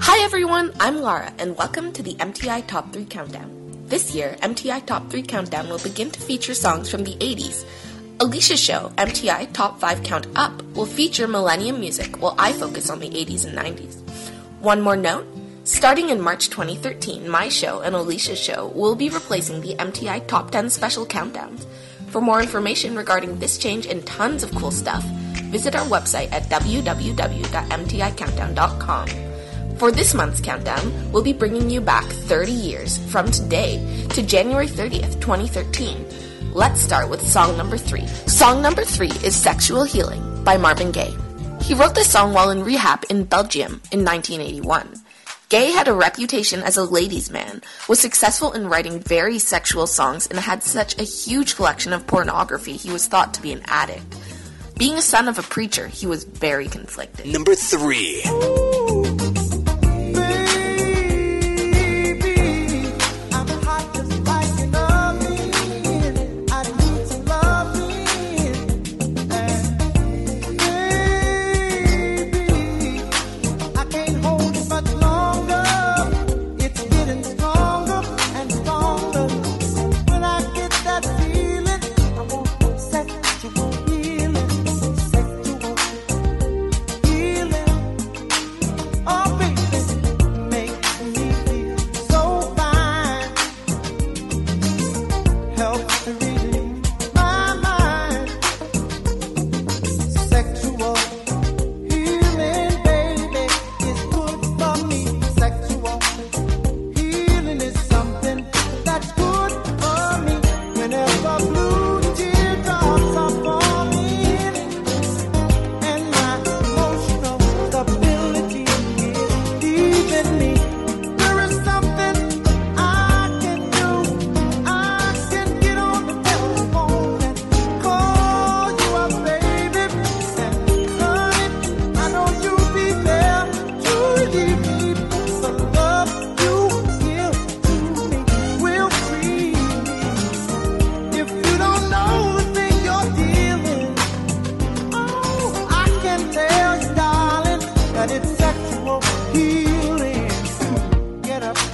Hi everyone, I'm Lara, and welcome to the MTI Top 3 Countdown. This year, MTI Top 3 Countdown will begin to feature songs from the 80s. Alisha's show, MTI Top 5 Count Up, will feature millennium music while I focus on the 80s and 90s. One more note starting in March 2013, my show and Alisha's show will be replacing the MTI Top 10 Special Countdowns. For more information regarding this change and tons of cool stuff, visit our website at www.mticountdown.com. For this month's countdown, we'll be bringing you back 30 years from today to January 30th, 2013. Let's start with song number three. Song number three is Sexual Healing by Marvin Gaye. He wrote this song while in rehab in Belgium in 1981. Gaye had a reputation as a ladies' man, was successful in writing very sexual songs, and had such a huge collection of pornography he was thought to be an addict. Being a son of a preacher, he was very conflicted. Number three.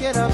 This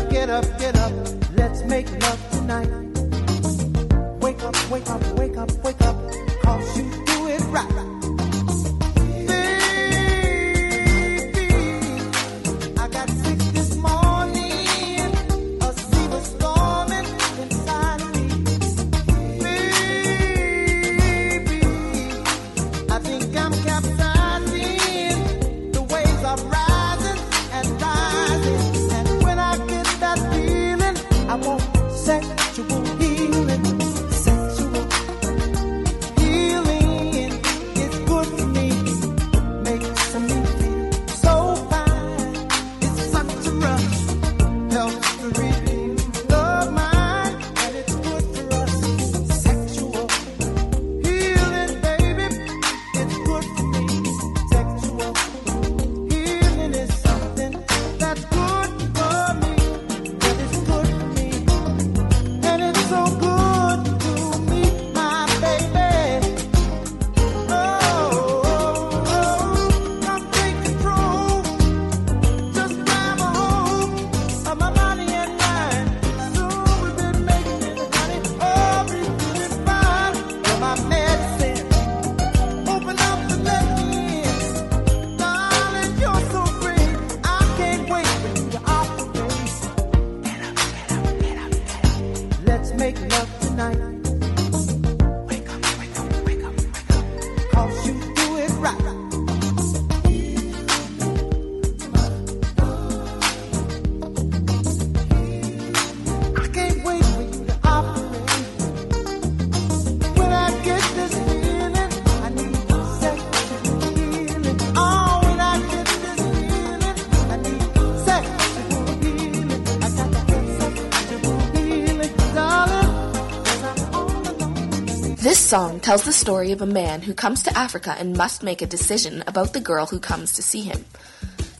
song tells the story of a man who comes to Africa and must make a decision about the girl who comes to see him.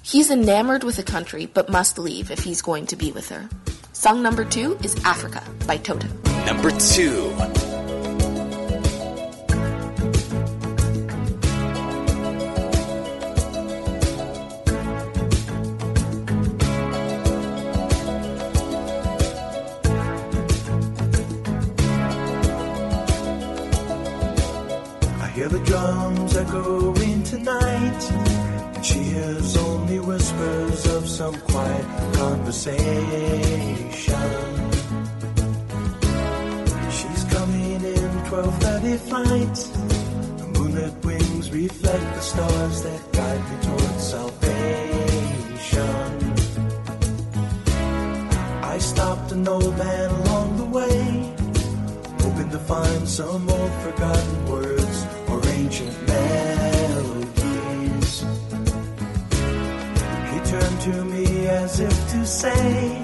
He's enamored with the country but must leave if he's going to be with her. Song number two is Africa by Toto. Number two. Night. And she hears only whispers of some quiet conversation. She's coming in 12:30 flight. The moonlit wings reflect the stars that guide me towards salvation. I stopped an old man say,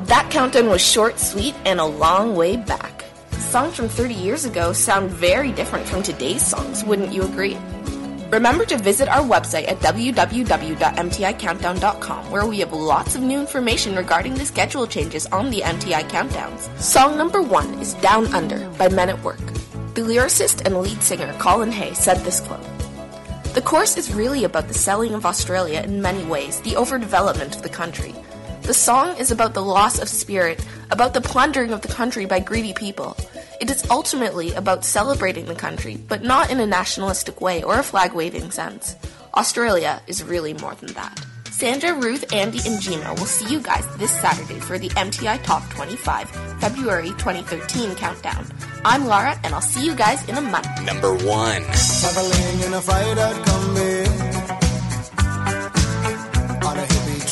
That countdown was short, sweet, and a long way back. Songs from 30 years ago sound very different from today's songs, wouldn't you agree? Remember to visit our website at www.mticountdown.com where we have lots of new information regarding the schedule changes on the MTI countdowns. Song number one is Down Under by Men at Work. The lyricist and lead singer Colin Hay said this quote The chorus is really about the selling of Australia in many ways, the overdevelopment of the country. The song is about the loss of spirit, about the plundering of the country by greedy people. It is ultimately about celebrating the country, but not in a nationalistic way or a flag waving sense. Australia is really more than that. Sandra, Ruth, Andy, and Gina will see you guys this Saturday for the MTI Top 25 February 2013 countdown. I'm Laura, and I'll see you guys in a month. Number one.